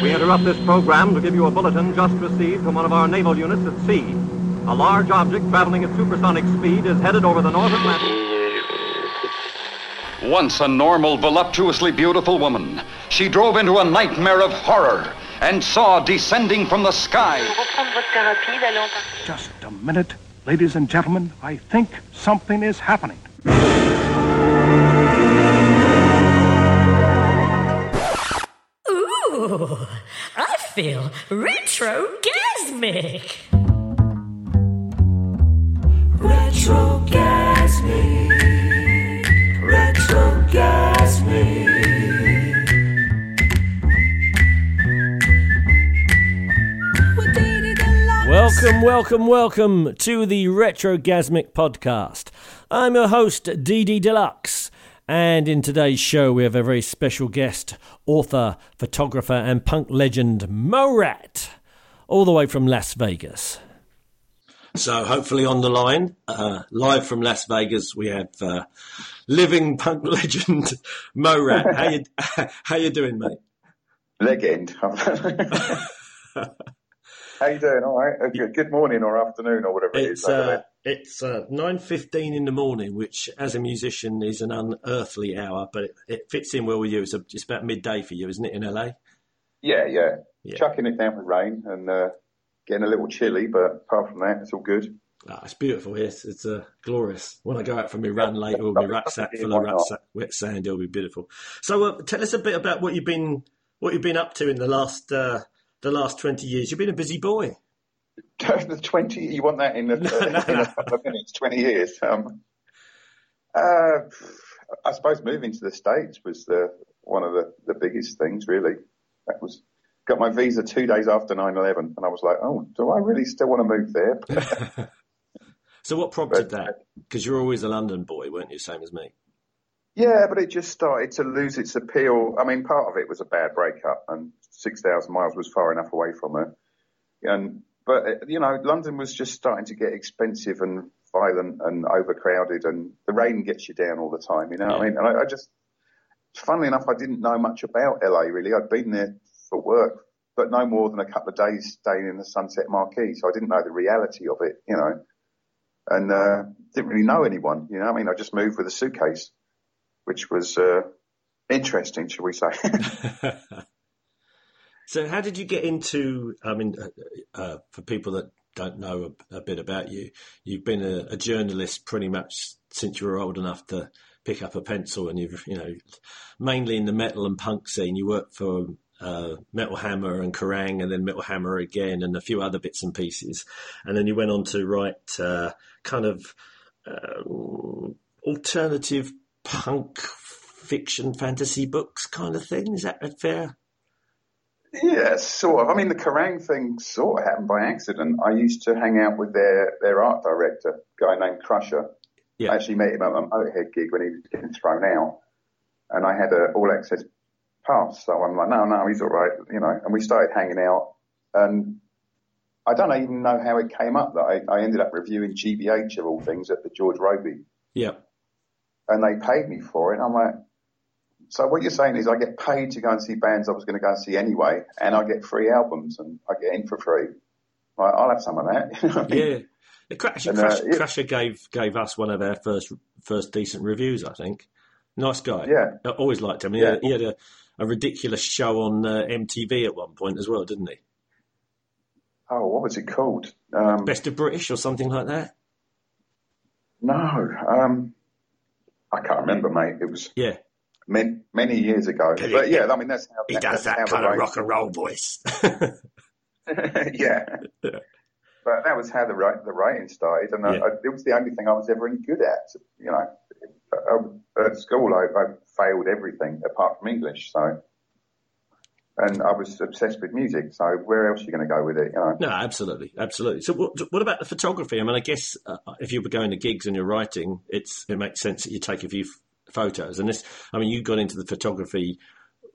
We interrupt this program to give you a bulletin just received from one of our naval units at sea. A large object traveling at supersonic speed is headed over the North Atlantic. Once a normal, voluptuously beautiful woman, she drove into a nightmare of horror and saw descending from the sky reprendre votre thérapie, d'aller en Just a minute, ladies and gentlemen. I think something is happening. Ooh, I feel retrogasmic. Retrogasmic. Retrogasmic. Welcome, welcome, welcome to the Retrogasmic podcast. I'm your host, DD Deluxe, and in today's show we have a very special guest, author, photographer, and punk legend Morat, all the way from Las Vegas. So, hopefully, on the line, uh, live from Las Vegas, we have uh, living punk legend Morat. How you, how you doing, mate? Legend. How you doing? All right. Good, good morning or afternoon or whatever it is. It's over uh, there. It's uh, nine fifteen in the morning, which as a musician is an unearthly hour, but it, it fits in well with you. It's, a, it's about midday for you, isn't it, in LA? yeah, yeah, Yeah. Chucking it down with rain and uh, getting a little chilly, but apart from that, it's all good. Ah, it's beautiful here. It's, it's uh, glorious. When I go out for my run later with my Lovely. rucksack full of rucksack, wet sand, it'll be beautiful. So, uh, tell us a bit about what you've been what you've been up to in the last uh, the last twenty years. You've been a busy boy. The 20, you want that in a, in a couple of minutes, 20 years. Um, uh, I suppose moving to the States was the, one of the, the biggest things, really. That was, got my visa two days after 9-11 and I was like, oh, do I really still want to move there? So, what prompted But- that? Because you're always a London boy, weren't you? Same as me. Yeah, but it just started to lose its appeal. I mean, part of it was a bad breakup, and six thousand miles was far enough away from her. And but uh, you know, London was just starting to get expensive and violent and overcrowded, and the rain gets you down all the time. You know what I mean? And I, I just, funnily enough, I didn't know much about LA really. I'd been there for work, but no more than a couple of days staying in the Sunset Marquis, so I didn't know the reality of it. You know. And uh, didn't really know anyone, you know. what I mean, I just moved with a suitcase which was uh, interesting, shall we say? So, how did you get into? I mean, uh, uh, for people that don't know a, a bit about you, you've been a, a journalist pretty much since you were old enough to pick up a pencil, and you've, you know, mainly in the metal and punk scene. You worked for uh, Metal Hammer and Kerrang, and then Metal Hammer again, and a few other bits and pieces, and then you went on to write uh, kind of um alternative punk fiction, fantasy books, kind of thing. Is that fair? Yeah, sort of. I mean, the Kerrang thing sort of happened by accident. I used to hang out with their, their art director, a guy named Crusher. Yeah. I actually met him at a Motorhead gig when he was getting thrown out, and I had a all access pass. So I'm like, no, no, he's all right, you know. And we started hanging out, and I don't even know how it came up that I, I ended up reviewing GBH of all things at the George Robey. Yeah. and they paid me for it. I'm like, so what you're saying is I get paid to go and see bands I was going to go and see anyway, and I get free albums and I get in for free. I'll have some of that. You know what I? Yeah. Crash, uh, Crash, yeah. Crasher gave gave us one of our first first decent reviews, I think. Nice guy. Yeah. I always liked him. He Yeah. had, he had a, a ridiculous show on uh, MTV at one point as well, didn't he? Oh, what was it called? Um, Best of British or something like that. no, um, I can't remember, mate. It was Yeah. Many, many years ago. He- But yeah, I mean, that's how He that's does that kind of rock and roll voice. yeah. But that was how the the writing started, and Yeah. I, it was the only thing I was ever any good at. You know, I, at school I, I failed everything apart from English. So, and I was obsessed with music. So where else are you going to go with it? You know, No, absolutely, absolutely. So, what, what about the photography? I mean, I guess uh, if you were going to gigs and you're writing, it's it makes sense that you take a few photos. And this, I mean, you got into the photography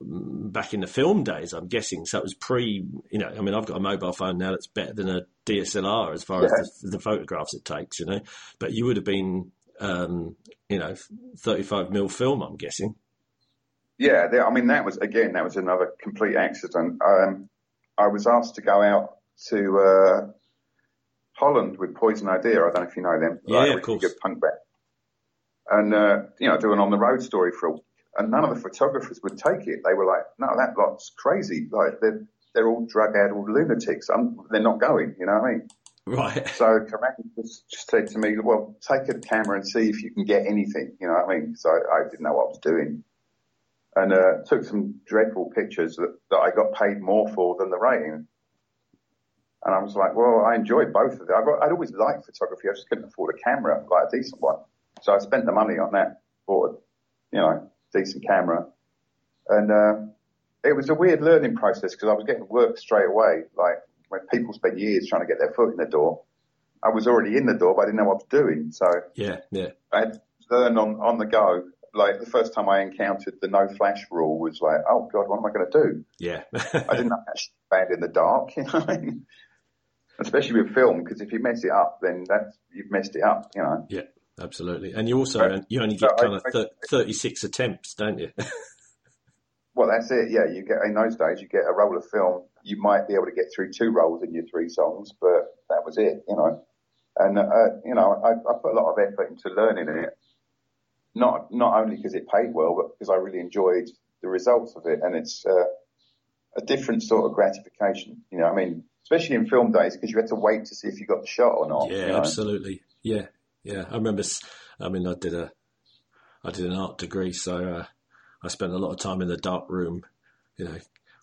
mm, back in the film days, I'm guessing. So it was pre, you know, I mean, I've got a mobile phone now that's better than a DSLR as far as the, the photographs it takes, you know. But you would have been, um, you know, 35 mil film, I'm guessing. yeah, there, I mean that was again that was another complete accident. Um, I was asked to go out to uh, Holland with Poison Idea. I don't know if you know them. Yeah, like, of course. Good punk band. And uh, you know, do an on the road story for a week. And none of the photographers would take it. They were like, "No, that lot's crazy. Like they're they're all drug addled lunatics. I'm, they're not going." You know what I mean? Right. So Kerrang just, just said to me, well, take a camera and see if you can get anything. You know what I mean? So I, I didn't know what I was doing. And uh, took some dreadful pictures that, that I got paid more for than the rating. And I was like, well, I enjoyed both of them. I got, I'd always liked photography. I just couldn't afford a camera, like a decent one. So I spent the money on that, bought a, you know, decent camera. And uh, it was a weird learning process because I was getting work straight away. Like when people spend years trying to get their foot in the door, I was already in the door, but I didn't know what I was doing. So Yeah, yeah. I had to learn on, on the go. Like the first time I encountered the no flash rule was like, oh God, what am I going to do? Yeah. I didn't know how to stand in the dark, you know? Especially with film, because if you mess it up, then that's, you've messed it up, you know? yeah, absolutely. And you also, you only So get I- kind of I- thir- 36 attempts, don't you? Well, that's it. Yeah, you get in those days, you get a roll of film. You might be able to get through two rolls in your three songs, but that was it, you know. And uh, you know, I, I put a lot of effort into learning it. Not not only because it paid well, but because I really enjoyed the results of it, and it's uh, a different sort of gratification. You know, I mean, especially in film days, because you had to wait to see if you got the shot or not. Yeah, you know? absolutely. Yeah, yeah. I remember. I mean, I did a, I did an art degree, so uh, I spent a lot of time in the dark room, you know,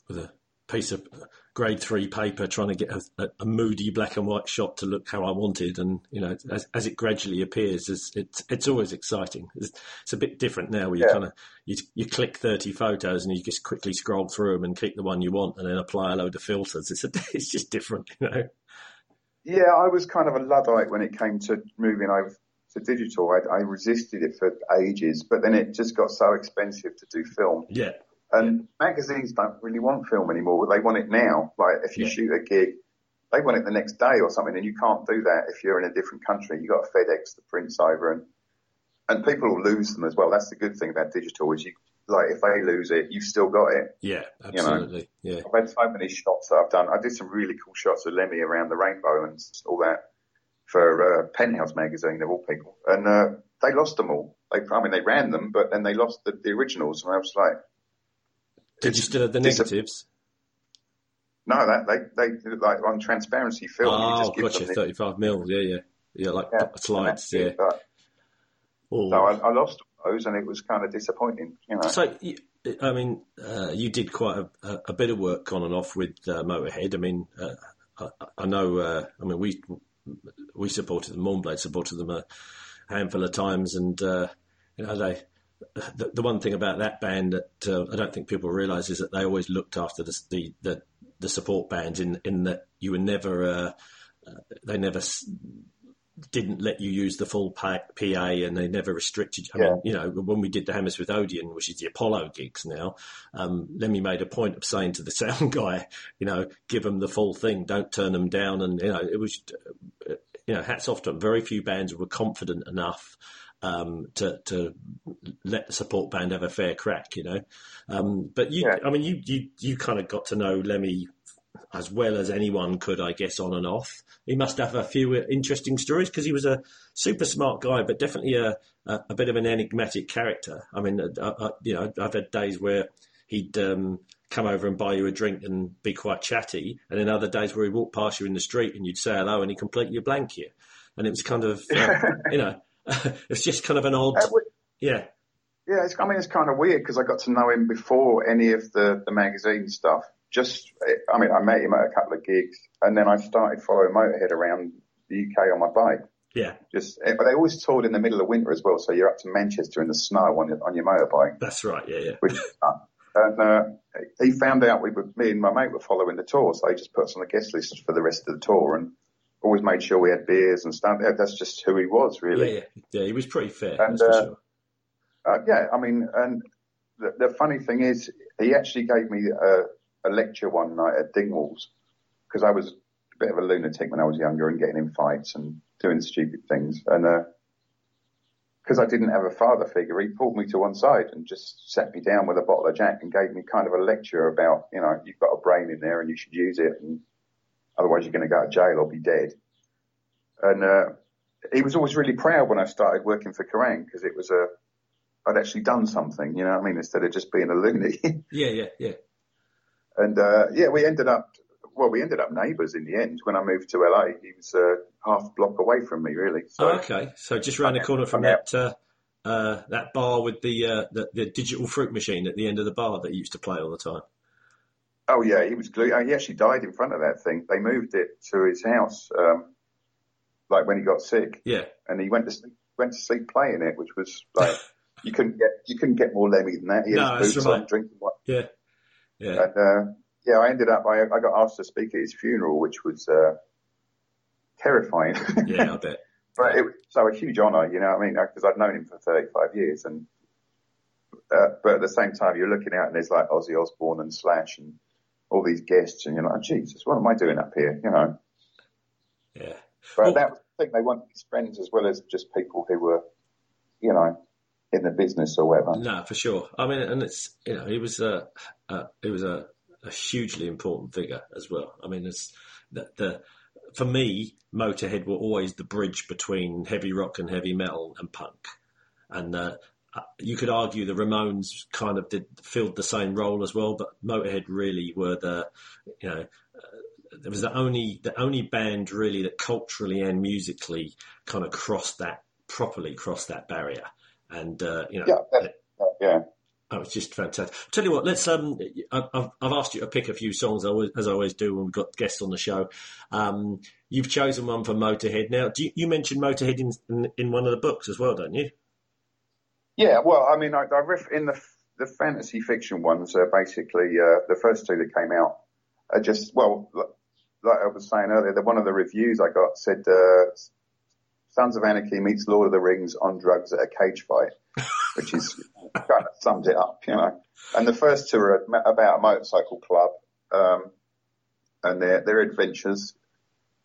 with a piece of grade three paper, trying to get a, a, a moody black and white shot to look how I wanted. And you know, as, as it gradually appears, it's it's, it's always exciting. It's, it's a bit different now, where you Yeah. kind of you, you click thirty photos and you just quickly scroll through them and keep the one you want, and then apply a load of filters. It's a, it's just different, you know. Yeah, I was kind of a luddite when it came to moving over to digital. I, I resisted it for ages, but then it just got so expensive to do film. Yeah, And magazines don't really want film anymore. They want it now. Like if you Yeah. shoot a gig, they want it the next day or something, and you can't do that if you're in a different country. You got to FedEx the prints over, and and people will lose them as well. That's the good thing about digital is you like if they lose it, you've still got it. yeah, You know. absolutely. Yeah, I've had so many shots that I've done. I did some really cool shots of Lemmy around the rainbow and all that for uh, Penthouse magazine of all people, and uh, they lost them all. They, I mean, they ran them, but then they lost the, the originals, and I was like, Did you still have the negatives? no, that they they like on transparency film. you Oh, just give gotcha. 35 mil. Yeah, yeah. Yeah, like yeah, slides. Yeah. that's. But- Oh. So I, I lost those, and it was kind of disappointing, you know. So, I mean, uh, you did quite a, a, bit of work on and off with uh, Motorhead. I mean, uh, I, I know. Uh, I mean, we we supported them. Mournblade supported them a handful of times, and uh, you know they. The, the one thing about that band that uh, I don't think people realise is that they always looked after the the, the, the support bands in in that you were never uh, they never didn't let you use the full pa- PA and they never restricted. I Yeah. mean, you know, when we did the Hammersmith Odeon, which is the Apollo gigs now, um, Lemmy made a point of saying to the sound guy, you know, give them the full thing, don't turn them down. And, you know, it was, uh, you know, hats off to them. Very few bands were confident enough um, to to let the support band have a fair crack, you know. Um, but you, Yeah. I mean, you you you kind of got to know Lemmy as well as anyone could, I guess, on and off. He must have a few interesting stories because he was a super smart guy, but definitely a, a, a bit of an enigmatic character. I mean, I, I, you know, I've had days where he'd um, come over and buy you a drink and be quite chatty, and then other days where he'd walk past you in the street and you'd say hello and he'd completely blank you. And it was kind of, uh, you know, it's just kind of an odd, Uh, yeah, Yeah, it's, I mean, it's kind of weird because I got to know him before any of the, the magazine stuff. Just, I mean, I met him at a couple of gigs and then I started following Motorhead around the UK on my bike. yeah, Just, eh, but they always toured in the middle of winter as well. So you're up to Manchester in the snow on your, on your motorbike, that's right, yeah, yeah. which is fun. And, uh, he found out we were, me and my mate were following the tour. So he just put us on the guest list for the rest of the tour and always made sure we had beers and stuff. That's just who he was really. Yeah, yeah, yeah. He was pretty fair, And, that's for uh, sure. Uh, yeah, I mean, and the, the funny thing is, he actually gave me a, a lecture one night at Dingwalls because I was a bit of a lunatic when I was younger and getting in fights and doing stupid things. And uh, because I didn't have a father figure, he pulled me to one side and just sat me down with a bottle of Jack and gave me kind of a lecture about, you know, you've got a brain in there and you should use it, and otherwise you're going to go to jail or be dead. And uh, he was always really proud when I started working for Kerrang because it was a, I'd actually done something, you know what I mean, instead of just being a loony. Yeah, yeah, yeah. And uh, yeah, we ended up, well, we ended up neighbours in the end. When I moved to LA, he was uh, half a block away from me, really. So Oh, okay. So just round the corner from that uh, uh, that bar with the, uh, the the digital fruit machine at the end of the bar that you used to play all the time. Oh yeah, he was glue. He actually died in front of that thing. They moved it to his house, um, like when he got sick, Yeah, and he went to sleep, went to sleep playing it, which was like you couldn't get you couldn't get more Lemmy than that. He No, had his boots right. on, drinking yeah, yeah. and uh, yeah, I ended up. I, I got asked to speak at his funeral, which was uh, terrifying. Yeah, I bet. but it was so a huge honour, you know what I mean? Because I'd known him for 35 years, and uh, but at the same time, you're looking out and there's like Ozzy Osbourne and Slash and all these guests, and you're like, Jesus, what am I doing up here? You know. Yeah. But Well- that was the thing; they wanted his friends as well as just people who were, you know, in the business or whatever. No, for sure. I mean, and it's you know, he was a, a he was a, a hugely important figure as well. I mean, it's the, the for me, Motorhead were always the bridge between heavy rock and heavy metal and punk, and uh, uh, you could argue the Ramones kind of did filled the same role as well, but Motorhead really were the you know. Uh, there was the only the only band really that culturally and musically kind of crossed that properly crossed that barrier, and uh, you know Yeah, yeah. Oh, it's just fantastic. Tell you what, let's. Um, I've, I've asked you to pick a few songs, as I always do when we've got guests on the show. Um, you've chosen one for Motorhead. Now, do you, you mentioned Motorhead in, in in one of the books as well, don't you? Yeah, well, I mean, I, I ref, in the the fantasy fiction ones, uh, basically uh, the first two that came out are just well, like I was saying earlier, the, one of the reviews I got said, uh, "Sons of Anarchy meets Lord of the Rings on drugs at a cage fight," which is kind of sums it up, you know. And the first two are about a motorcycle club um, and their their adventures.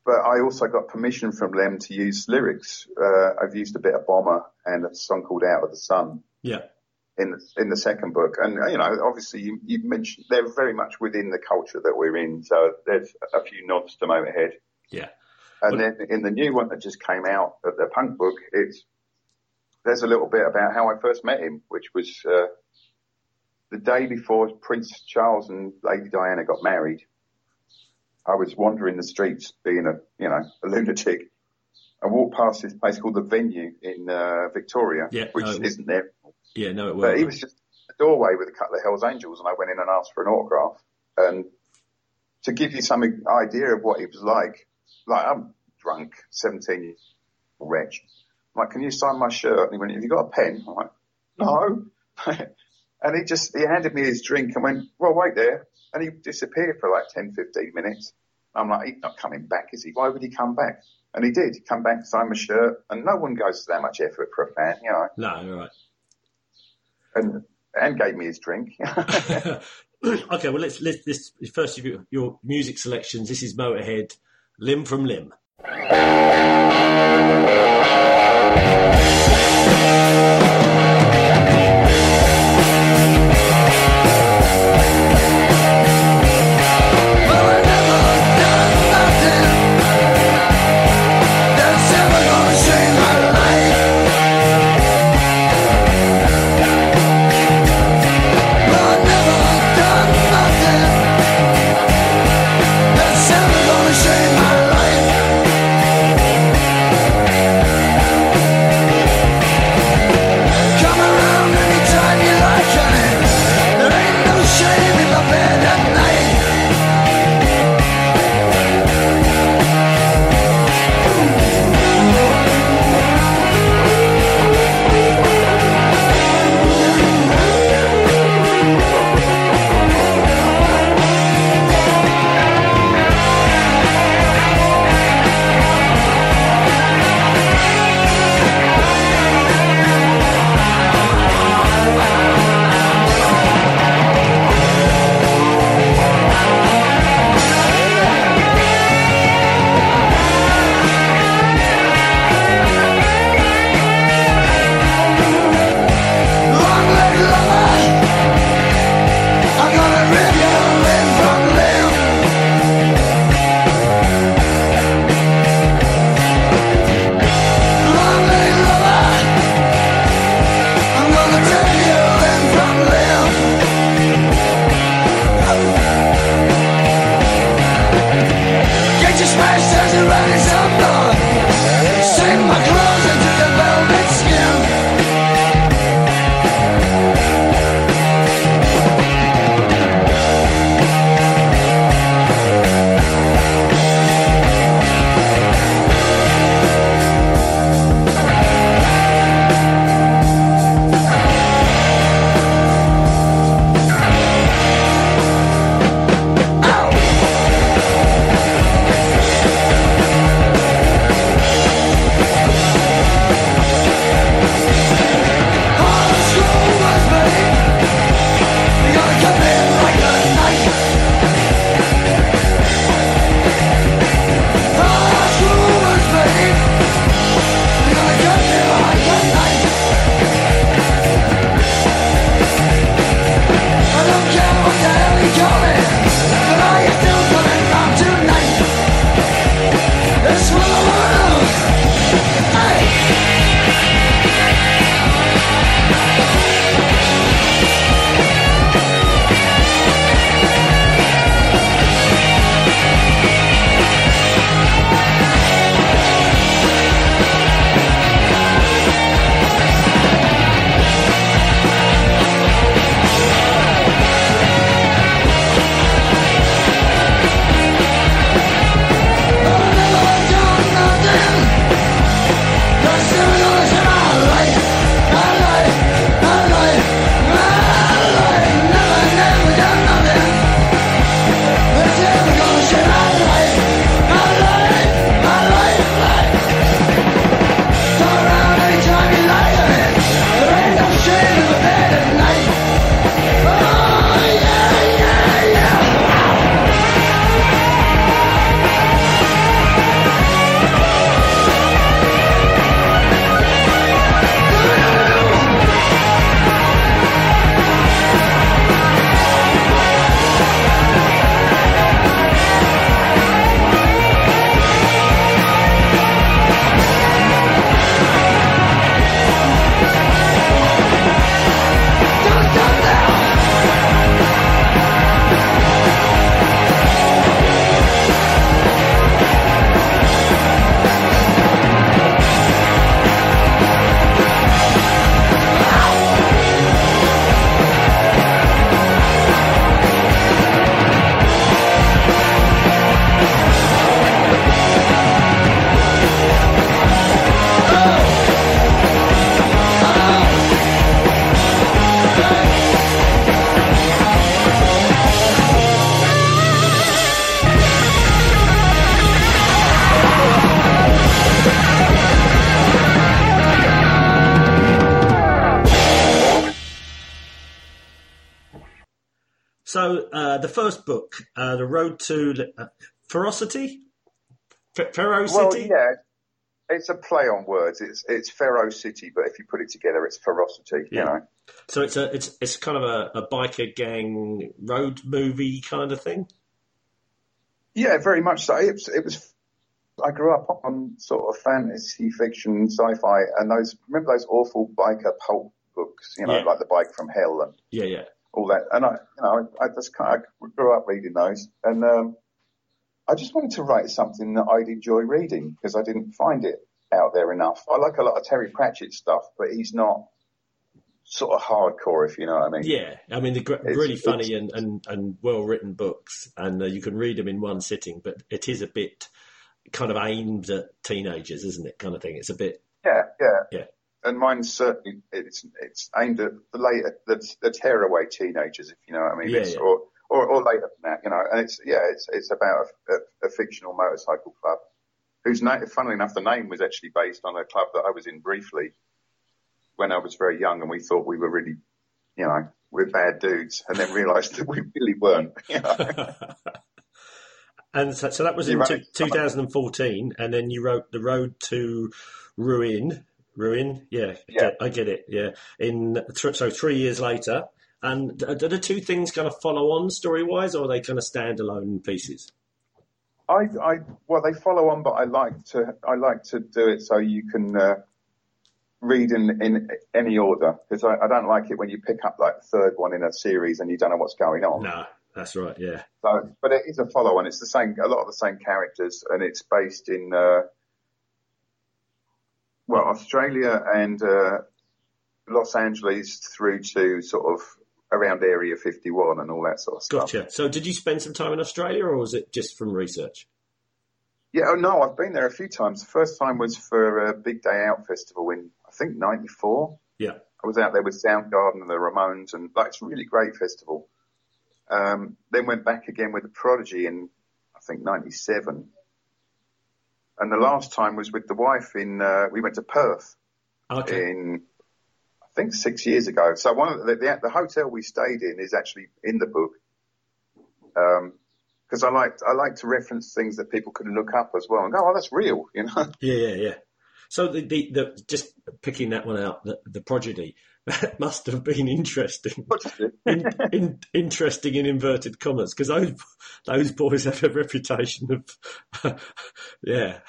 But I also got permission from them to use lyrics. Uh, I've used a bit of Bomber and a song called Out of the Sun Yeah, in the, in the second book. And, you know, obviously you, you mentioned they're very much within the culture that we're in. So there's a few nods to Motorhead. yeah, And then in the new one that just came out, the the punk book, it's, there's a little bit about how I first met him, which was, uh, the day before Prince Charles and Lady Diana got married. I was wandering the streets being a, you know, a lunatic. I walked past this place called the Venue in, uh, Victoria, Yeah, which no. isn't there yeah. No, it was. but he was. was just a doorway with a couple of Hell's Angels, and I went in and asked for an autograph. And to give you some idea of what he was like, like I'm drunk, 17 year wretch. I'm like, can you sign my shirt? And he went, have you got a pen? I'm like, no. and he just, he handed me his drink and went, well, wait there. And he disappeared for like 10, 15 minutes. I'm like, he's not coming back, is he? Why would he come back? And he did. He come back, sign my shirt, and no one goes to that much effort for a fan, you know. No, you're right. And and gave me his drink. okay, well let's let's this first of your, your music selections. This is Motorhead, limb from limb. That's to uh, Ferocity, F- Ferocity. Well, yeah, it's a play on words. It's it's Pharaoh City, but if you put it together, it's ferocity. Yeah. You know. So it's a it's it's kind of a, a biker gang road movie kind of thing. Yeah, very much so. It was, it was. I grew up on sort of fantasy fiction, sci-fi, and those remember those awful biker pulp books, you know, Yeah. like the Bike from Hell and Yeah, yeah. All that. And I, you know, I, I just kind of grew up reading those, and um, I just wanted to write something that I'd enjoy reading because I didn't find it out there enough. I like a lot of Terry Pratchett stuff, but he's not sort of hardcore, if you know what I mean. Yeah, I mean, they're gr- It's- really it's- funny and, and, and well written books, and uh, you can read them in one sitting. But it is a bit kind of aimed at teenagers, isn't it? Kind of thing. It's a bit. Yeah, yeah. Yeah. And mine's certainly it's it's aimed at the later the, the tearaway teenagers, if you know what I mean. Yeah, It's- yeah. Or, or or later than that, you know. And it's yeah, it's it's about a, a, a fictional motorcycle club whose name, funnily enough, the name was actually based on a club that I was in briefly when I was very young, and we thought we were really, you know, we're bad dudes, and then realised that we really weren't. You know? and so, so that was You in two, 2014, and then you wrote The Road to Ruin. Ruin, yeah, Yeah. get- I get it. Yeah, in th- so three years later, and do do the two things kind of follow on story wise, or are they kind of standalone pieces? I, I, well, they follow on, but I like to, I like to do it so you can uh, read in, in any order because I, I don't like it when you pick up like the third one in a series and you don't know what's going on. No, that's right. Yeah, So, but it is a follow on. It's the same, a lot of the same characters, and it's based in, uh, well, Australia and uh, Los Angeles through to sort of around Area 51 and all that sort of stuff. gotcha. So, did you spend some time in Australia, or was it just from research? Yeah, oh no, I've been there a few times. The first time was for a Big Day Out festival in, I think, 94. Yeah, I was out there with Soundgarden and the Ramones, and like, it's a really great festival. Um, then went back again with the Prodigy in, I think, 97. And the last time was with the wife in, uh, we went to Perth okay. in, I think, six years ago. So one of the, the, the hotel we stayed in is actually in the book. Um, because I like I like to reference things that people can look up as well and go, oh, that's real, you know. Yeah, yeah, yeah. So the, the, the just picking that one out, the, the prodigy, that must have been interesting. in, in, interesting in inverted commas, because those those boys have a reputation of, yeah,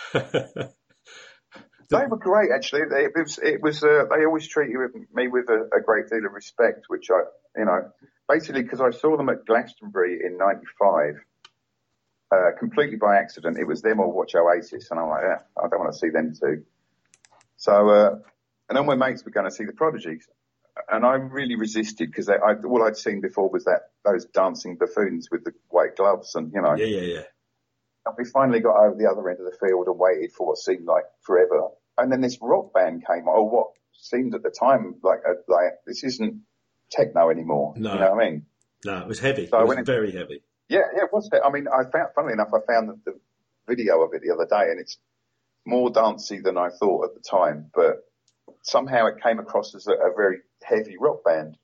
They were great, actually. They, it was, it was. Uh, they always treated me with a, a great deal of respect, which I, you know, basically because I saw them at Glastonbury in '95, uh, completely by accident. It was them or Watch Oasis, and I'm like, yeah, I don't want to see them too. So, uh, and then my mates were going to see the Prodigies, and I really resisted because I, all I'd seen before was that those dancing buffoons with the white gloves, and you know, yeah, yeah, yeah. and we finally got over the other end of the field and waited for what seemed like forever. And then this rock band came, or what seemed at the time like a, like this isn't techno anymore. No. You know what I mean? No, it was heavy. So it was very heavy. Yeah, yeah. It was. I mean, I found, funnily enough, I found the, the video of it the other day, and it's more dancey than I thought at the time. But somehow it came across as a, a very heavy rock band.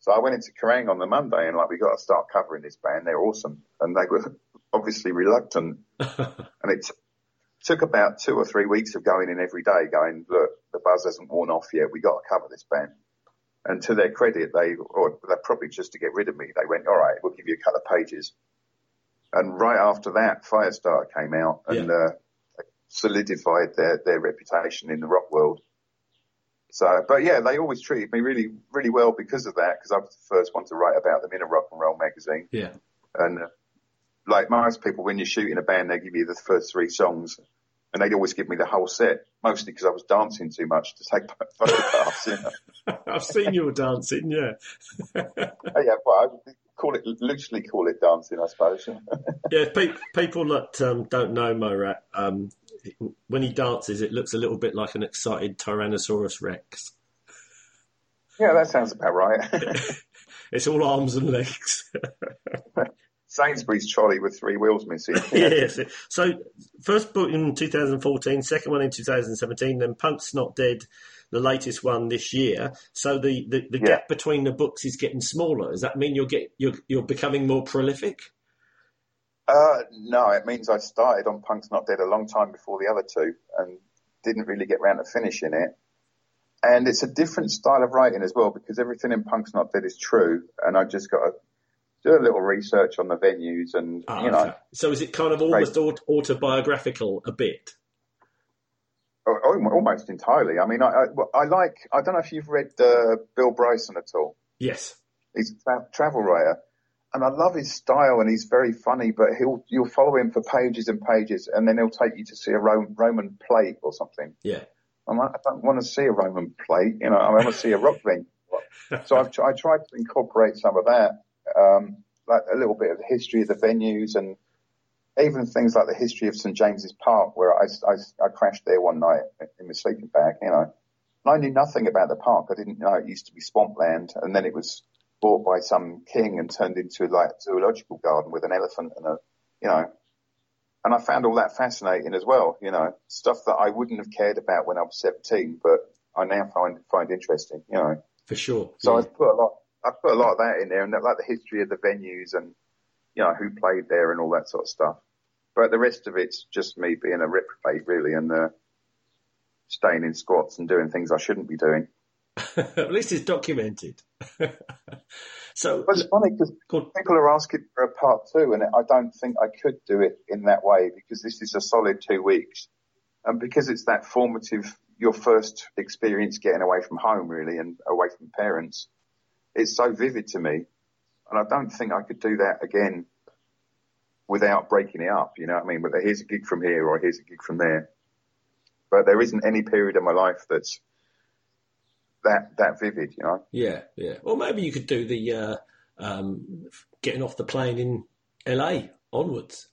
So I went into Kerrang on the Monday, and like we got to start covering this band. They're awesome, and they were obviously reluctant. And it t- took about two or three weeks of going in every day, going, look, the buzz hasn't worn off yet. We got to cover this band. And to their credit, they, or they probably just to get rid of me, they went, all right, we'll give you a couple of pages. And right after that, Firestarter came out and, Yeah. uh, solidified their, their reputation in the rock world. So, but yeah, they always treated me really, really well because of that, because I was the first one to write about them in a rock and roll magazine. Yeah, And uh, like most people, when you shoot in a band, they give you the first three songs, and they'd always give me the whole set, mostly because I was dancing too much to take photographs. You know? I've seen you dancing. Yeah, Oh, yeah, well, I would call it loosely call it dancing, I suppose. yeah. Pe- people that um, don't know Morat, um, when he dances, it looks a little bit like an excited Tyrannosaurus Rex. yeah, that sounds about right. It's all arms and legs. Sainsbury's trolley with three wheels missing. yes. So first book in 2014, second one in 2017, then Punk's Not Dead the latest one this year. So the, the, the Yeah. gap between the books is getting smaller. Does that mean you're get you're you're becoming more prolific? Uh, no, it means I started on Punk's Not Dead a long time before the other two and didn't really get round to finishing it. And it's a different style of writing as well because everything in Punk's Not Dead is true. And I just got to do a little research on the venues and, Ah, you know. So is it kind of almost aut- autobiographical a bit? al- al- almost entirely. I mean, I, I, I like, I don't know if you've read uh, Bill Bryson at all. Yes. He's a tra- travel writer. And I love his style and he's very funny, but he'll, you'll follow him for pages and pages and then he'll take you to see a Ro- Roman plate or something. Yeah. I'm like, I don't want to see a Roman plate, you know, I want to see a rock thing. So I've, tr- I tried to incorporate some of that, um, like a little bit of the history of the venues and even things like the history of St James's Park, where I, I, I crashed there one night in my sleeping bag, you know. And I knew nothing about the park. I didn't know it used to be swampland and then it was bought by some king and turned into like a zoological garden with an elephant and a, you know, and I found all that fascinating as well, you know, stuff that I wouldn't have cared about when I was 17, but I now find, find interesting, you know. For sure. So yeah. I've put a lot, I've put a lot of that in there and that, like the history of the venues and, you know, who played there and all that sort of stuff. But the rest of it's just me being a reprobate really and, uh, staying in squats and doing things I shouldn't be doing. At least it's documented. so But it's funny because people are asking for a part two, and I don't think I could do it in that way because this is a solid two weeks, and because it's that formative, your first experience getting away from home, really, and away from parents. It's so vivid to me, and I don't think I could do that again without breaking it up. You know what I mean? But here's a gig from here, or here's a gig from there. But there isn't any period of my life that's that that vivid, you know. Yeah, yeah. Well, maybe you could do the uh, um, getting off the plane in LA onwards.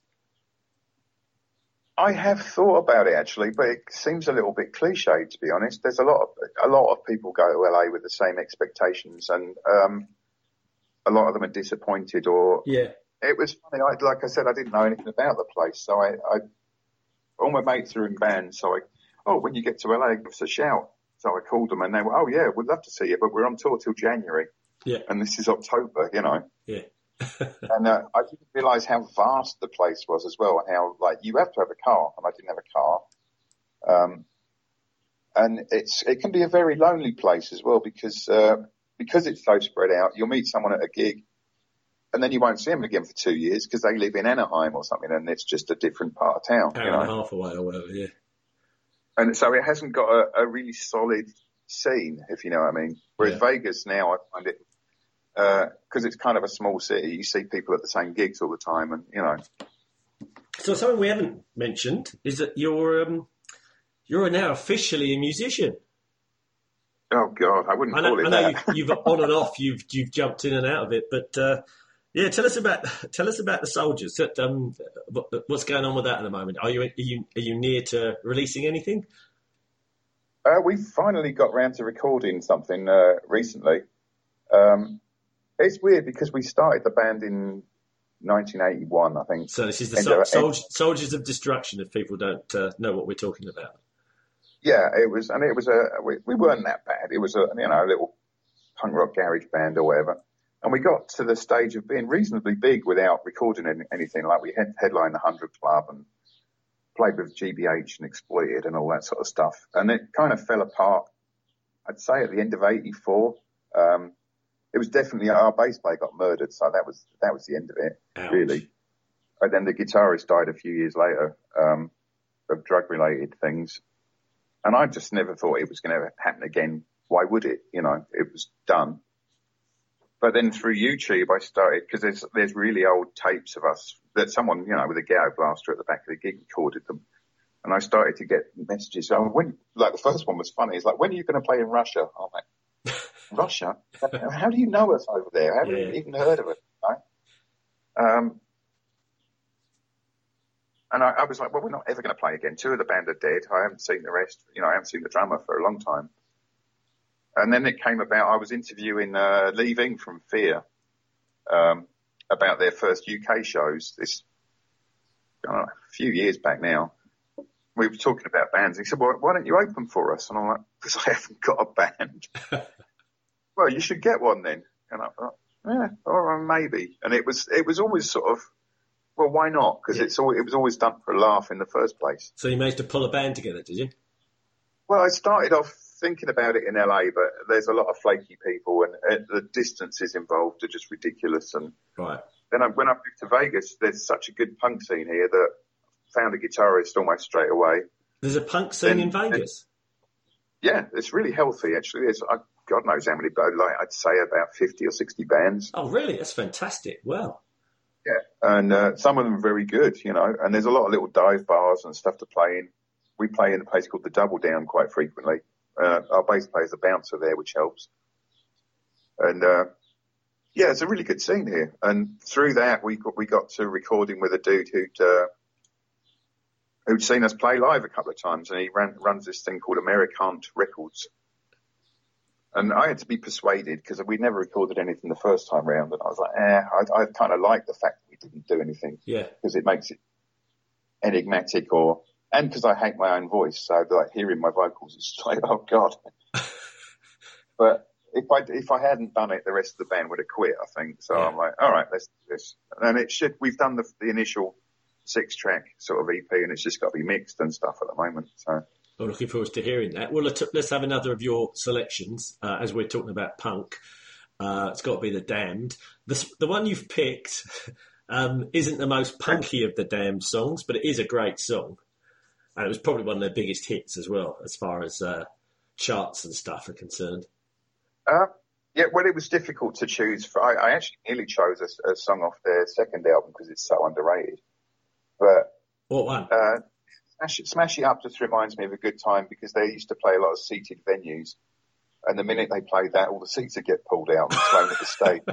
I have thought about it actually, but it seems a little bit cliche to be honest. There's a lot of a lot of people go to LA with the same expectations, and um, a lot of them are disappointed. Or Yeah, it was funny. I, like I said, I didn't know anything about the place, so I, I all my mates are in bands. So I, oh, when you get to LA, give us a shout. So I called them, and they were, oh yeah, we'd love to see you, but we're on tour till January, yeah, and this is October, you know. yeah. And uh, I didn't realise how vast the place was as well, and how like you have to have a car, and I didn't have a car. Um, and it's it can be a very lonely place as well because uh, because it's so spread out. You'll meet someone at a gig, and then you won't see them again for two years because they live in Anaheim or something, and it's just a different part of town. Hour you and a know? half away or whatever. Yeah, and so it hasn't got a, a really solid scene, if you know what I mean. Whereas Yeah. Vegas now, I find it because it's kind of a small city. You see people at the same gigs all the time, and you know, So something we haven't mentioned is that you're um, you're now officially a musician. oh god, I wouldn't I know, call it I know that. you've, you've on and off. You've you've jumped in and out of it, but uh, yeah, tell us about tell us about the soldiers. That, Um, what, what's going on with that at the moment? Are you are you are you near to releasing anything? Uh, we finally got round to recording something uh, recently. Um, it's weird because we started the band in 1981, I think. So this is the sol- uh, soldiers of destruction. If people don't uh, know what we're talking about, Yeah, it was, and it was a. We, we weren't that bad. It was a you know a little punk rock garage band or whatever. And we got to the stage of being reasonably big without recording any, anything. Like we had headlined the Hundred Club and played with GBH and Exploited and all that sort of stuff. And it kind of fell apart. I'd say at the end of '84. Um, it was definitely our bass player got murdered, so that was that was the end of it. Ouch. Really. And then the guitarist died a few years later um, of drug-related things, and I just never thought it was going to happen again. Why would it? You know, it was done. But then through YouTube, I started because there's there's really old tapes of us that someone you know with a ghetto blaster at the back of the gig recorded them, and I started to get messages. Oh, when like the first one was funny. It's like, when are you going to play in Russia? I'm like, Russia? How do you know us over there? I haven't Yeah. even heard of it. Right? Um, and I, I was like, well, we're not ever going to play again. Two of the band are dead. I haven't seen the rest. You know, I haven't seen the drummer for a long time. And then it came about, I was interviewing, uh, Lee Ving from Fear, um, about their first UK shows this, know, a few years back now. we were talking about bands. He said, "Well, why don't you open for us?" And I'm like, "Because I haven't got a band." well, you should get one then. And I thought, "Yeah, or maybe." And it was it was always sort of, well, why not? Because Yeah. it's all it was always done for a laugh in the first place. So you managed to pull a band together, did you? Well, I started off thinking about it in LA, but there's a lot of flaky people, and uh, the distances involved are just ridiculous. And Right. then I, when I moved to Vegas, there's such a good punk scene here that I found a guitarist almost straight away. There's a punk scene in Vegas. Yeah, it's really healthy actually. There's I, God knows how many, but like I'd say about fifty or sixty bands. Oh, really? That's fantastic. Wow. Yeah, and uh, some of them are very good, you know. And there's a lot of little dive bars and stuff to play in. We play in a place called the Double Down quite frequently. Uh, our bass player's a bouncer there, which helps. And uh, yeah, it's a really good scene here. And through that, we got, we got to recording with a dude who'd uh, who'd seen us play live a couple of times, and he ran, runs this thing called Americant Records. And I had to be persuaded because we'd never recorded anything the first time round, and I was like, eh, I, I kind of like the fact that we didn't do anything Yeah. because it makes it enigmatic or and because I hate my own voice, so like hearing my vocals is like, oh god. but if I if I hadn't done it, the rest of the band would have quit. I think so. Yeah. I'm like, all right, let's do this. And it should. We've done the the initial six track sort of EP, and it's just got to be mixed and stuff at the moment. So Well, looking forward to hearing that. Well, let's, let's have another of your selections uh, as we're talking about punk. Uh, it's got to be the Damned. The, the one you've picked um, isn't the most punky of the Damned songs, but it is a great song, and it was probably one of their biggest hits as well, as far as uh, charts and stuff are concerned. Uh, yeah, well, it was difficult to choose. For, I, I actually nearly chose a, a song off their second album because it's so underrated. But What one? uh, Smash, It, Smash It Up just reminds me of a good time because they used to play a lot of seated venues. And the minute they played that, all the seats would get pulled out and thrown at the stage.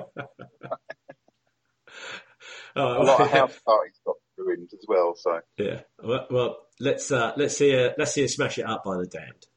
Oh, A lot of house parties got ruined as well. So yeah. Well, well let's uh, let's see a, let's see a smash it up by the Damned.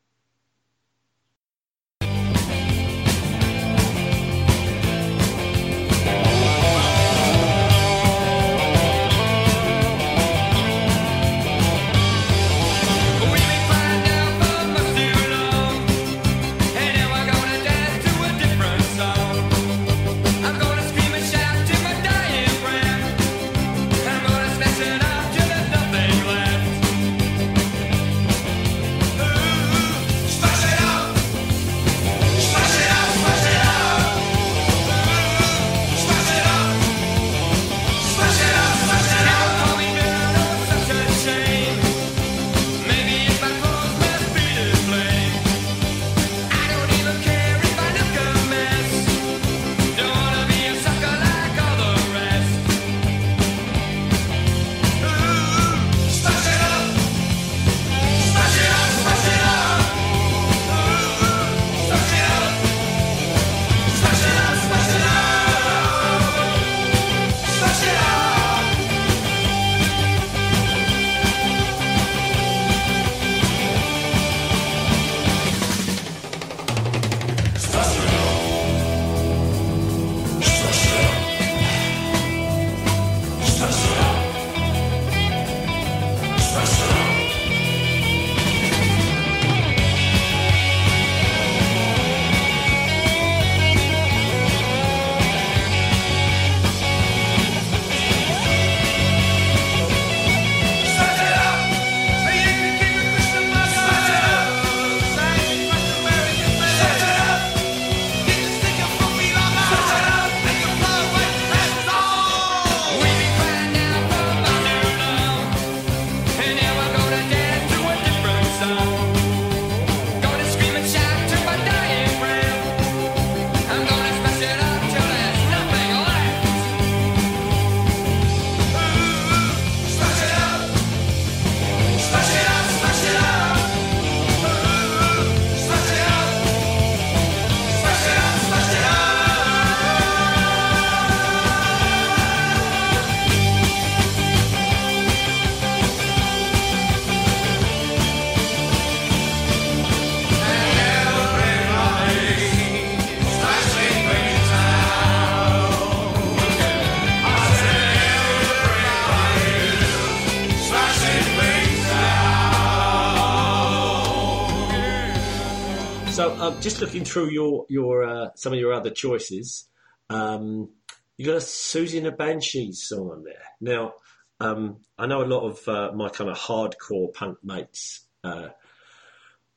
Um, just looking through your your uh, some of your other choices, um, you got a Siouxsie and the Banshees song on there. Now, um, I know a lot of uh, my kind of hardcore punk mates. Uh,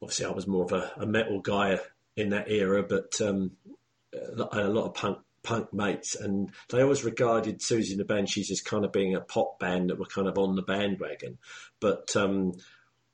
obviously, I was more of a, a metal guy in that era, but um, a lot of punk punk mates, and they always regarded Siouxsie and the Banshees as kind of being a pop band that were kind of on the bandwagon. But um,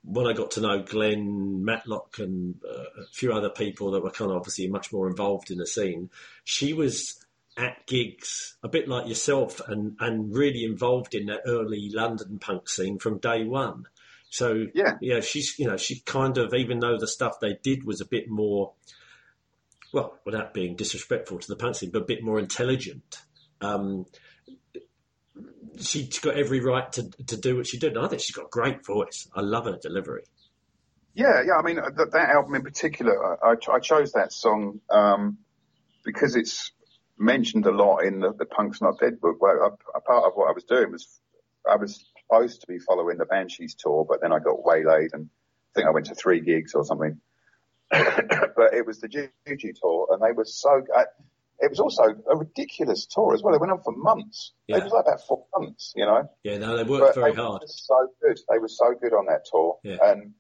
when I got to know Glenn Matlock and uh, a few other people that were kind of obviously much more involved in the scene, she was at gigs a bit like yourself and, and really involved in that early London punk scene from day one. So Yeah. yeah, she's you know she kind of even though the stuff they did was a bit more, well, without being disrespectful to the punk scene, but a bit more intelligent. Um, she's got every right to to do what she did. And I think she's got a great voice. I love her delivery. Yeah, yeah. I mean, uh, that, that album in particular, I, I, I chose that song um, because it's mentioned a lot in the, the Punk's Not Dead book. Well, a, a part of what I was doing was I was supposed to be following the Banshees tour, but then I got waylaid and I think I went to three gigs or something. but it was the Juju tour, and they were so. I, it was also a ridiculous tour as well. It went on for months. Yeah. It was like about four months, you know. Yeah, no, they worked But very they hard. Were so good. They were so good on that tour. Yeah. And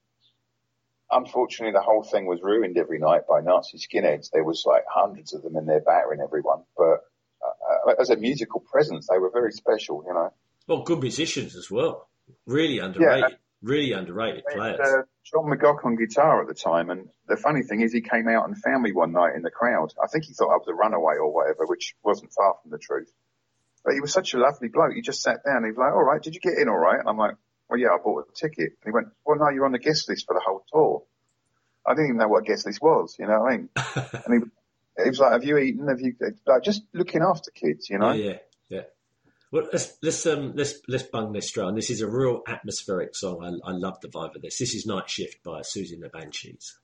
unfortunately, the whole thing was ruined every night by Nazi skinheads. There was like hundreds of them in there battering everyone. But uh, as a musical presence, they were very special. You know. Well, good musicians as well. Really underrated. Really underrated players. uh, John McGeoch on guitar at the time, and the funny thing is, he came out and found me one night in the crowd. I think he thought I was a runaway or whatever, which wasn't far from the truth. But he was such a lovely bloke. He just sat down. He was like, "All right, did you get in all right?" And I'm like, "Well, yeah, I bought a ticket." And he went, "Well, no, you're on the guest list for the whole tour." I didn't even know what a guest list was. You know what I mean? and he, he was like, "Have you eaten? Have you like just looking after kids?" You know? Yeah, yeah. Well, let's let's um let's let's bung this drum. This is a real atmospheric song. I, I love the vibe of this. This is Night Shift by Siouxsie and the Banshees.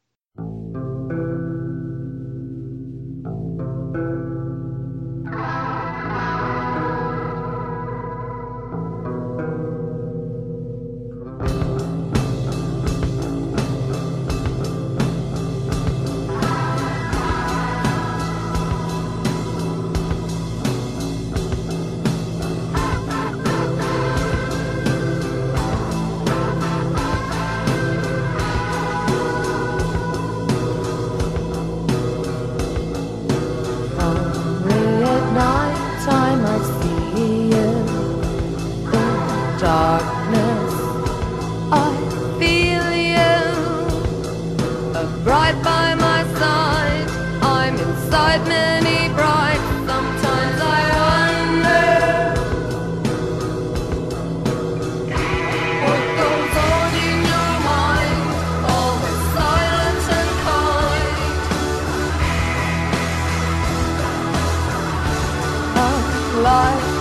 Like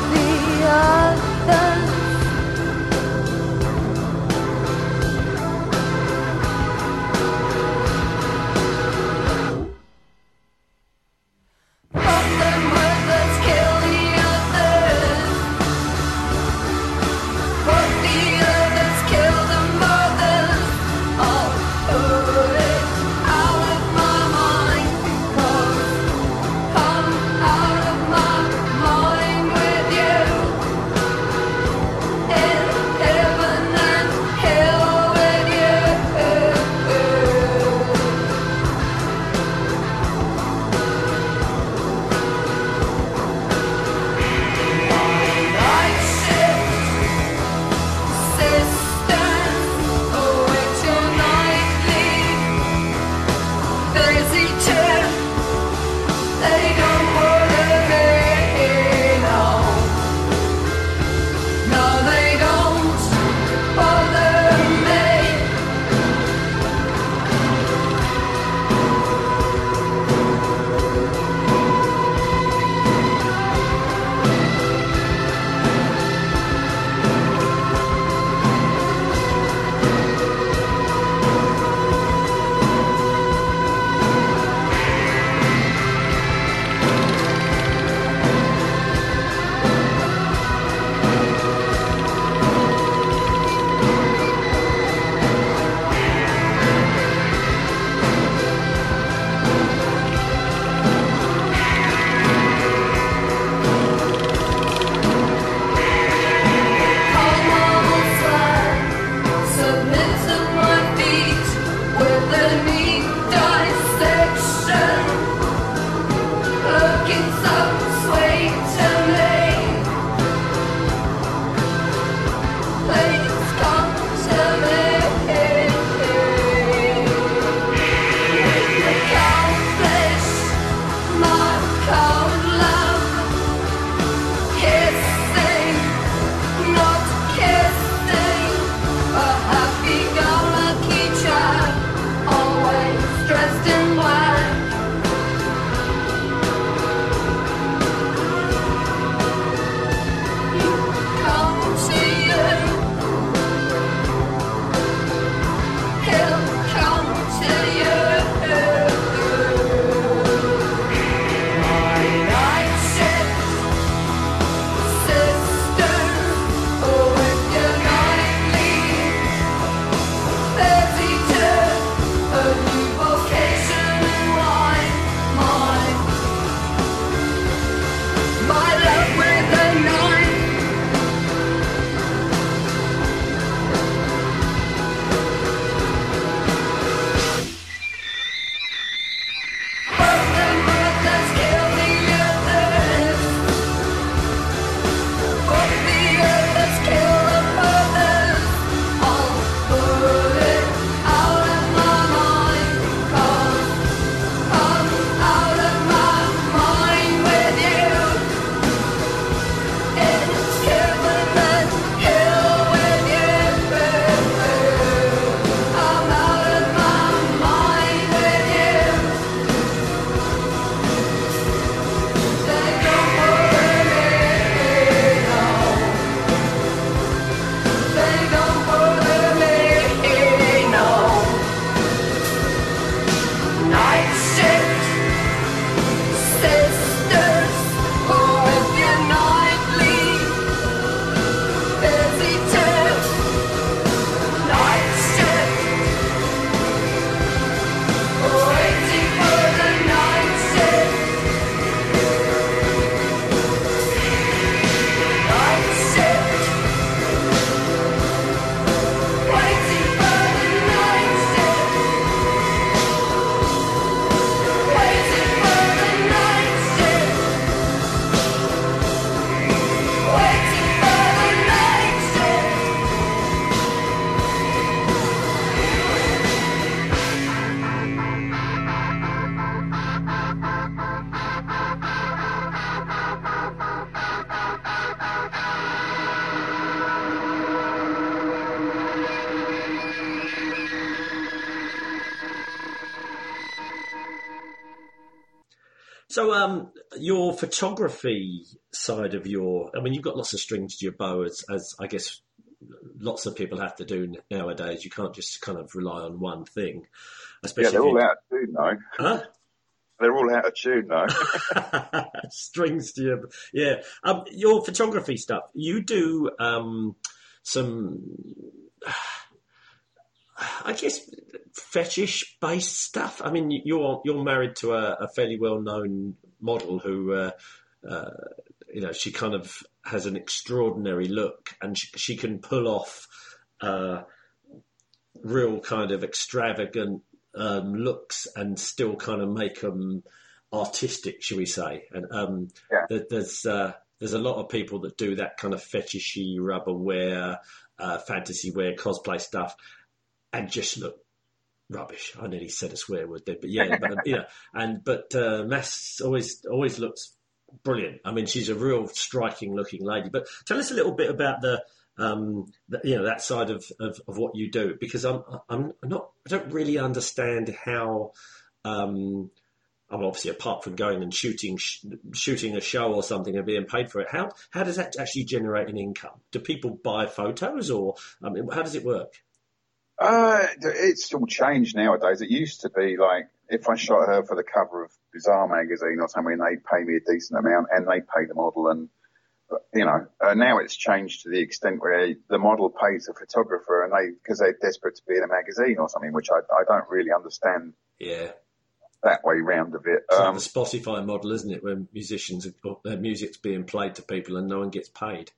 photography side of your, I mean, you've got lots of strings to your bow, as, as I guess lots of people have to do nowadays. You can't just kind of rely on one thing, Yeah, especially they're all you, out of tune though. Huh? They're all out of tune though. strings to your yeah. Um, your photography stuff. You do um, some, I guess, fetish based stuff. I mean, you're you're married to a, a fairly well known model who, uh, uh, you know, she kind of has an extraordinary look, and she, she can pull off. Uh, real kind of extravagant um, looks and still kind of make them artistic, should we say? And um, Yeah. there, there's uh, there's a lot of people that do that kind of fetishy rubber wear, uh, fantasy wear, cosplay stuff, and just look rubbish. I nearly said a swear word there, but yeah, but know, and but uh, Mass always always looks brilliant. I mean, she's a real striking looking lady. But tell us a little bit about the. Um, the, you know that side of, of, of what you do because I'm I'm not I don't really understand how um, I mean, obviously apart from going and shooting sh- shooting a show or something and being paid for it how how does that actually generate an income do people buy photos or I mean, how does it work Uh, it's all changed nowadays. It used to be like if I shot her for the cover of Bizarre magazine or something, they'd pay me a decent amount and they pay the model. And you know, uh, now it's changed to the extent where the model pays the photographer and they because they're desperate to be in a magazine or something, which I, I don't really understand yeah that way round of it. it's Um, like the Spotify model isn't it where musicians their music's being played to people and no one gets paid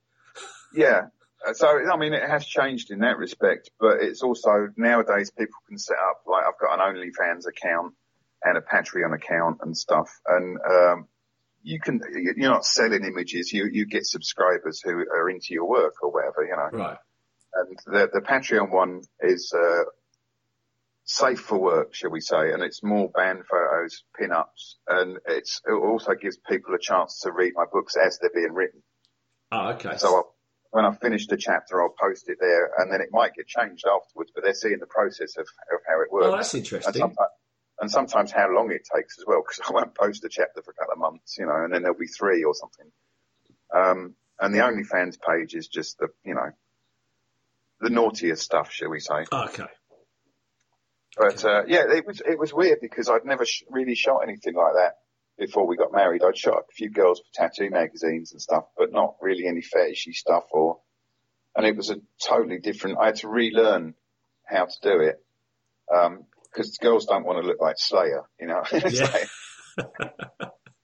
Yeah. Uh, So, I mean, it has changed in that respect, but it's also nowadays people can set up, like, I've got an OnlyFans account and a Patreon account and stuff. And, um, you can, you're not selling images, you, you get subscribers who are into your work or whatever, you know. right And the, the Patreon one is, uh, safe for work, shall we say, and it's more band photos, pin-ups, and it's, it also gives people a chance to read my books as they're being written. oh okay So I'll, when I finish finished a chapter, I'll post it there, and then it might get changed afterwards. But they're seeing the process of, of how it works. oh that's and, interesting sometimes, and sometimes how long it takes as well, because I won't post a chapter for a couple of months, you know, and then there'll be three or something. Um, and the OnlyFans page is just the, you know, the naughtiest stuff, shall we say? okay But uh, yeah, it was it was weird because I'd never sh- really shot anything like that before we got married. I'd shot a few girls for tattoo magazines and stuff, but not really any fetishy stuff. Or and it was a totally different. I had to relearn how to do it because girls don't want to look like Slayer, you know. Yeah.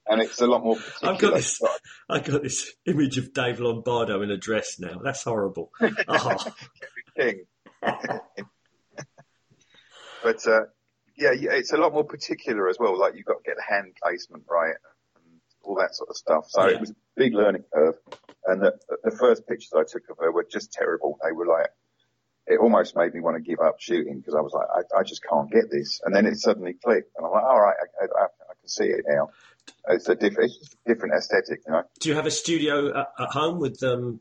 and it's a lot more. I've got this. I've got this image of Dave Lombardo in a dress now. That's horrible. Oh, but uh, yeah, yeah, it's a lot more particular as well. Like you've got to get the hand placement right and all that sort of stuff. So Yeah. it was a big learning curve. And the, the first pictures I took of her were just terrible. They were like, it almost made me want to give up shooting because I was like, I, I just can't get this. And then it suddenly clicked, and I'm like, all right, I, I, I can see it now. It's a different, it's just a different aesthetic, you know. do you have a studio at, at home with um,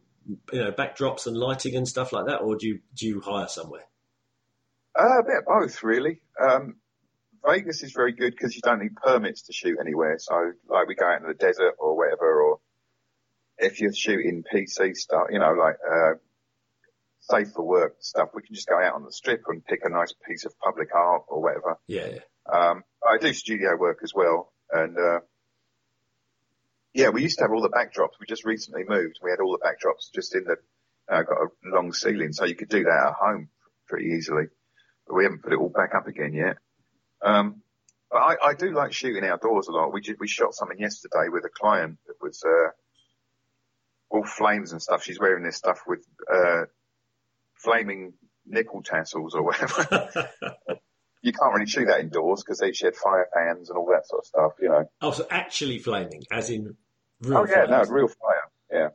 you know backdrops and lighting and stuff like that, or do you do you hire somewhere? Uh, a bit of both, really. Um, Vegas is very good because you don't need permits to shoot anywhere. So, like, we go out in the desert or whatever, or if you're shooting PC stuff, you know, like, uh, safe for work stuff, we can just go out on the strip and pick a nice piece of public art or whatever. Yeah, yeah. Um, I do studio work as well. And, uh, yeah, we used to have all the backdrops. We just recently moved. We had all the backdrops just in the, uh, got a long ceiling. So you could do that at home pretty easily. But we haven't put it all back up again yet. Um, but I, I do like shooting outdoors a lot. We we shot something yesterday with a client that was, uh, all flames and stuff. She's wearing this stuff with, uh, flaming nickel tassels or whatever. you can't really shoot that indoors because they shed fire fans and all that sort of stuff, you know. Oh, so actually flaming, as in real oh yeah, no, flames. real fire. Yeah.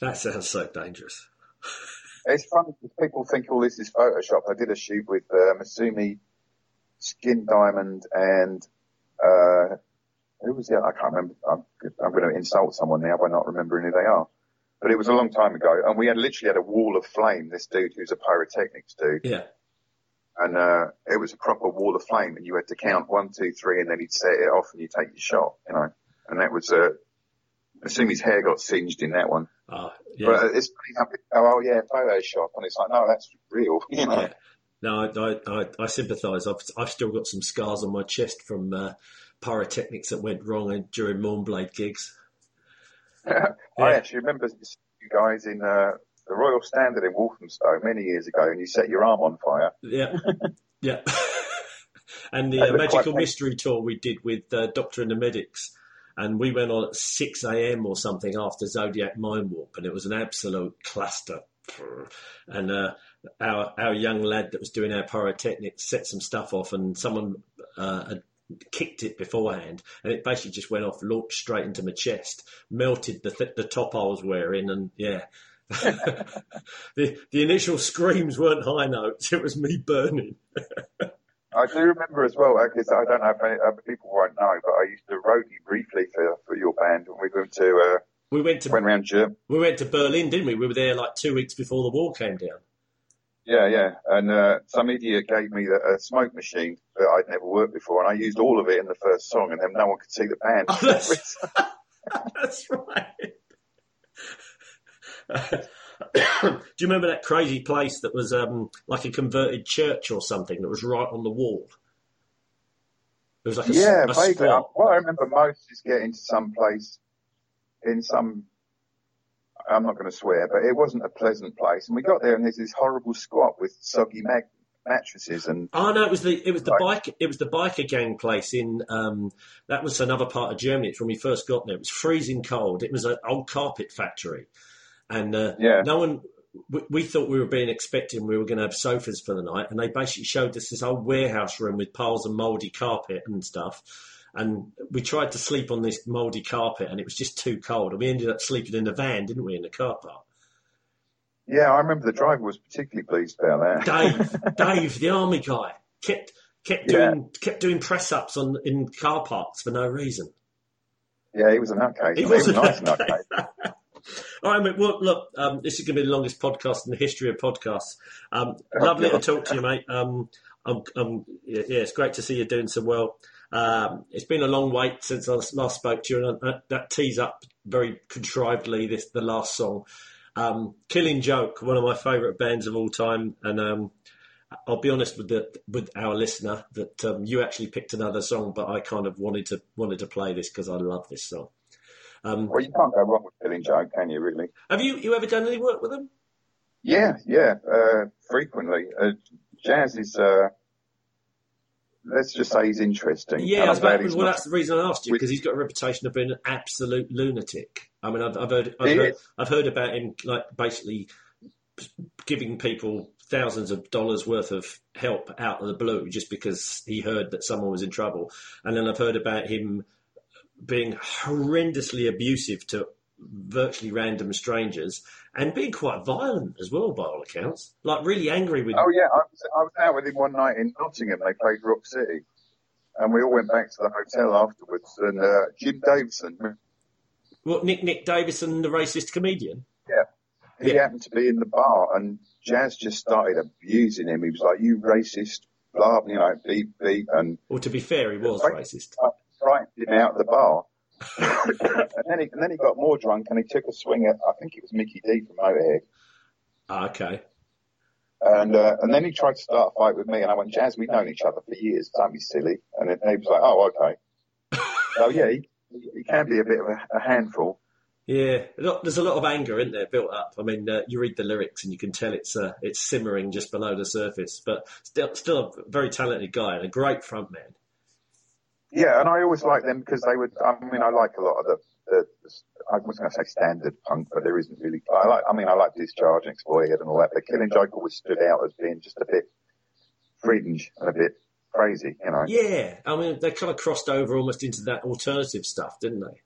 That sounds so dangerous. It's funny because people think all this is Photoshop. I did a shoot with uh, Masumi, Skin Diamond, and uh, who was the other? I can't remember. I'm, I'm going to insult someone now by not remembering who they are. But it was a long time ago, and we had literally had a wall of flame. This dude who's a pyrotechnics dude, Yeah. and uh, it was a proper wall of flame, and you had to count one, two, three, and then he'd set it off, and you take your shot. You know, and that was. Uh, I assume his hair got singed in that one. Oh, yeah. But it's funny how oh yeah, Photoshop, and it's like, no, that's real. You know? Yeah. No, I, I, I, I sympathise. I've, I've still got some scars on my chest from uh, pyrotechnics that went wrong during Mournblade gigs. I actually remember you guys in uh, the Royal Standard in Walthamstow many years ago, and you set your arm on fire. Yeah, yeah. and the uh, Magical. Mystery tour we did with uh, Doctor and the Medics, and we went on at six a.m. or something after Zodiac Mindwarp, and it was an absolute cluster. And uh, our our young lad that was doing our pyrotechnics set some stuff off, and someone uh, had kicked it beforehand, and it basically just went off, launched straight into my chest, melted the th- the top I was wearing, and yeah. the the initial screams weren't high notes; it was me burning. I do remember as well, because I don't know if any, other people won't know, but I used to roadie briefly for, for your band when we went to uh, We went to went around Germany. we went to Berlin, didn't we? We were there like two weeks before the wall came down. Yeah, yeah. And uh, some idiot gave me a smoke machine that I'd never worked before, and I used all of it in the first song, and then no one could see the band. Oh, that's, that's right. Do you remember that crazy place that was um, like a converted church or something that was right on the wall? It was like a, yeah, a vaguely. spot. What I remember most is getting to some place in some. I'm not going to swear, but it wasn't a pleasant place. And we got there, and there's this horrible squat with soggy mag- mattresses, and Oh no, it was the it was the Right. bike it was the biker gang place in um, that was another part of Germany. It's when we first got there. It was freezing cold. It was an old carpet factory, and uh, Yeah. no one. We, we thought we were being expected. We were going to have sofas for the night, and they basically showed us this old warehouse room with piles of mouldy carpet and stuff. And we tried to sleep on this mouldy carpet, and it was just too cold. And we ended up sleeping in the van, didn't we, in the car park? yeah, I remember the driver was particularly pleased about that. Dave, Dave, the army guy, kept kept Yeah. doing kept doing press ups on in car parks for no reason. yeah, he was a nutcase. He He was was a nice nutcase. nutcase. All right, mate. Well, look, um, this is going to be the longest podcast in the history of podcasts. Um, lovely to talk to you, mate. Um, I'm, I'm, yeah, yeah, it's great to see you doing so well. Um, it's been a long wait since I last spoke to you, and that, that tees up very contrivedly this the last song. Um, Killing Joke, one of my favourite bands of all time, and um, I'll be honest with the with our listener that um, you actually picked another song, but I kind of wanted to wanted to play this because I love this song. Um, Well, you can't go wrong with Billy Joe, can you? Really? have you you ever done any work with them? Yeah, yeah, uh, frequently. Uh, Jaz is, uh, let's just say he's interesting. Yeah, I was about, well, not- that's the reason I asked you because he's got a reputation of being an absolute lunatic. I mean, I've, I've heard, I've He heard. I've heard about him like basically giving people thousands of dollars worth of help out of the blue just because he heard that someone was in trouble, and then I've heard about him being horrendously abusive to virtually random strangers and being quite violent as well, by all accounts. Like really angry with. Oh yeah, I was, I was out with him one night in Nottingham. They played Rock City, and we all went back to the hotel afterwards. And uh, Jim Davidson, What Nick Nick Davison, the racist comedian? Yeah, he Yeah. happened to be in the bar, and Jaz just started abusing him. He was like, "You racist, blah, you know, beep beep," and Well, to be fair, he was racist. frightened him out of the bar. And then he and then he got more drunk, and he took a swing at I think it was Mikkey Dee from Motorhead. Ah, okay. And uh, and then he tried to start a fight with me, and I went, Jaz, we've known each other for years. Don't be silly. And then he was like, Oh, okay. so yeah, he, he can be a bit of a, a handful. Yeah, there's a lot of anger in there built up. I mean, uh, you read the lyrics and you can tell it's uh, it's simmering just below the surface, but still, still a very talented guy and a great frontman. Yeah, and I always like them because they would. I mean, I like a lot of the. the, I was going to say standard punk, but there isn't really. I like. I mean, I like Discharge and Exploited and all that. But Killing Joke always stood out as being just a bit fringe and a bit crazy, you know. Yeah, I mean, they kind of crossed over almost into that alternative stuff, didn't they?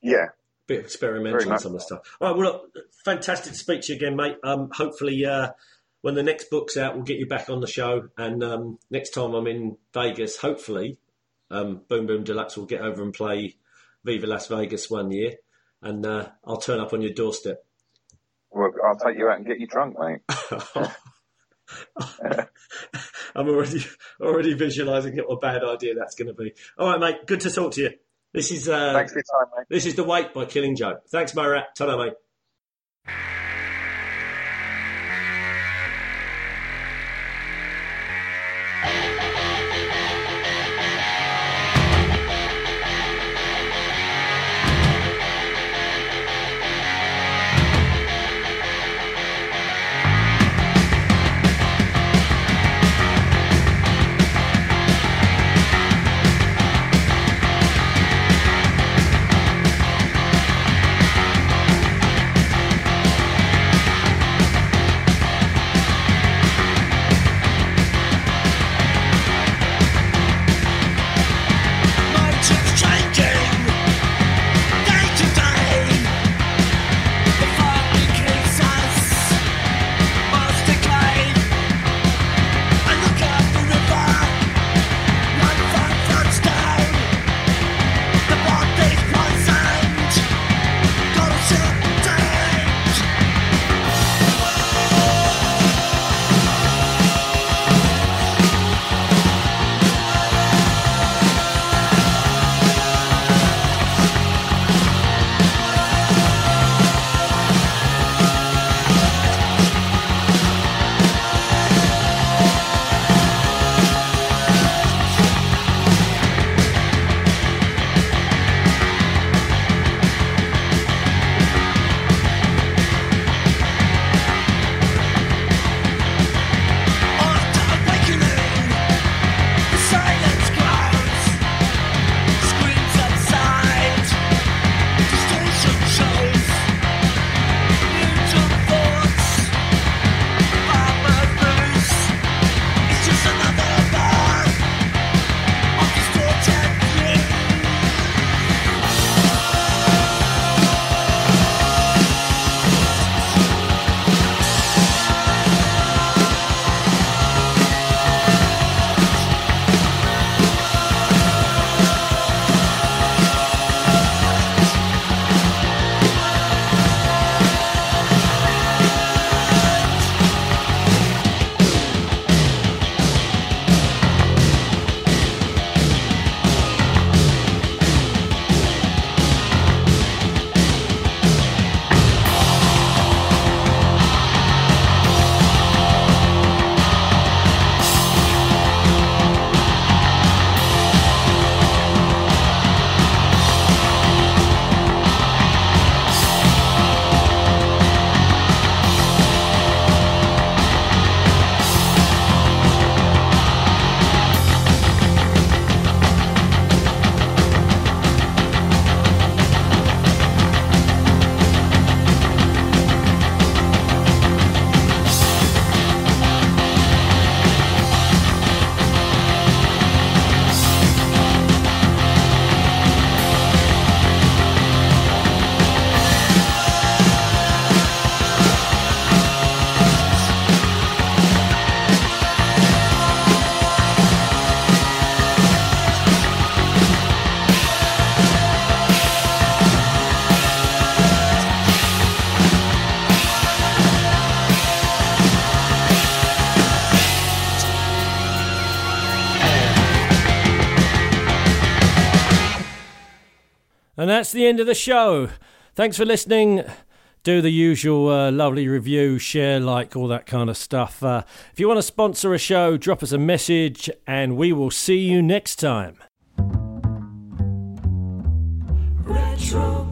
Yeah, bit experimental and some of the stuff. All right, well, look, fantastic to speak to you again, mate. Um, hopefully, uh, when the next book's out, we'll get you back on the show. And um, next time I'm in Vegas, hopefully, um, Boom Boom Deluxe will get over and play Viva Las Vegas one year, and uh, I'll turn up on your doorstep. Well, I'll take you out and get you drunk, mate. I'm already already visualising what a bad idea that's going to be. All right, mate. Good to talk to you. This is uh, Thanks for your time, mate. this is the wait by Killing Joke. Thanks, Morat. Ta mate. That's the end of the show. Thanks for listening. Do the usual uh, lovely review, share, like, all that kind of stuff. Uh, if you want to sponsor a show, drop us a message and we will see you next time. Retro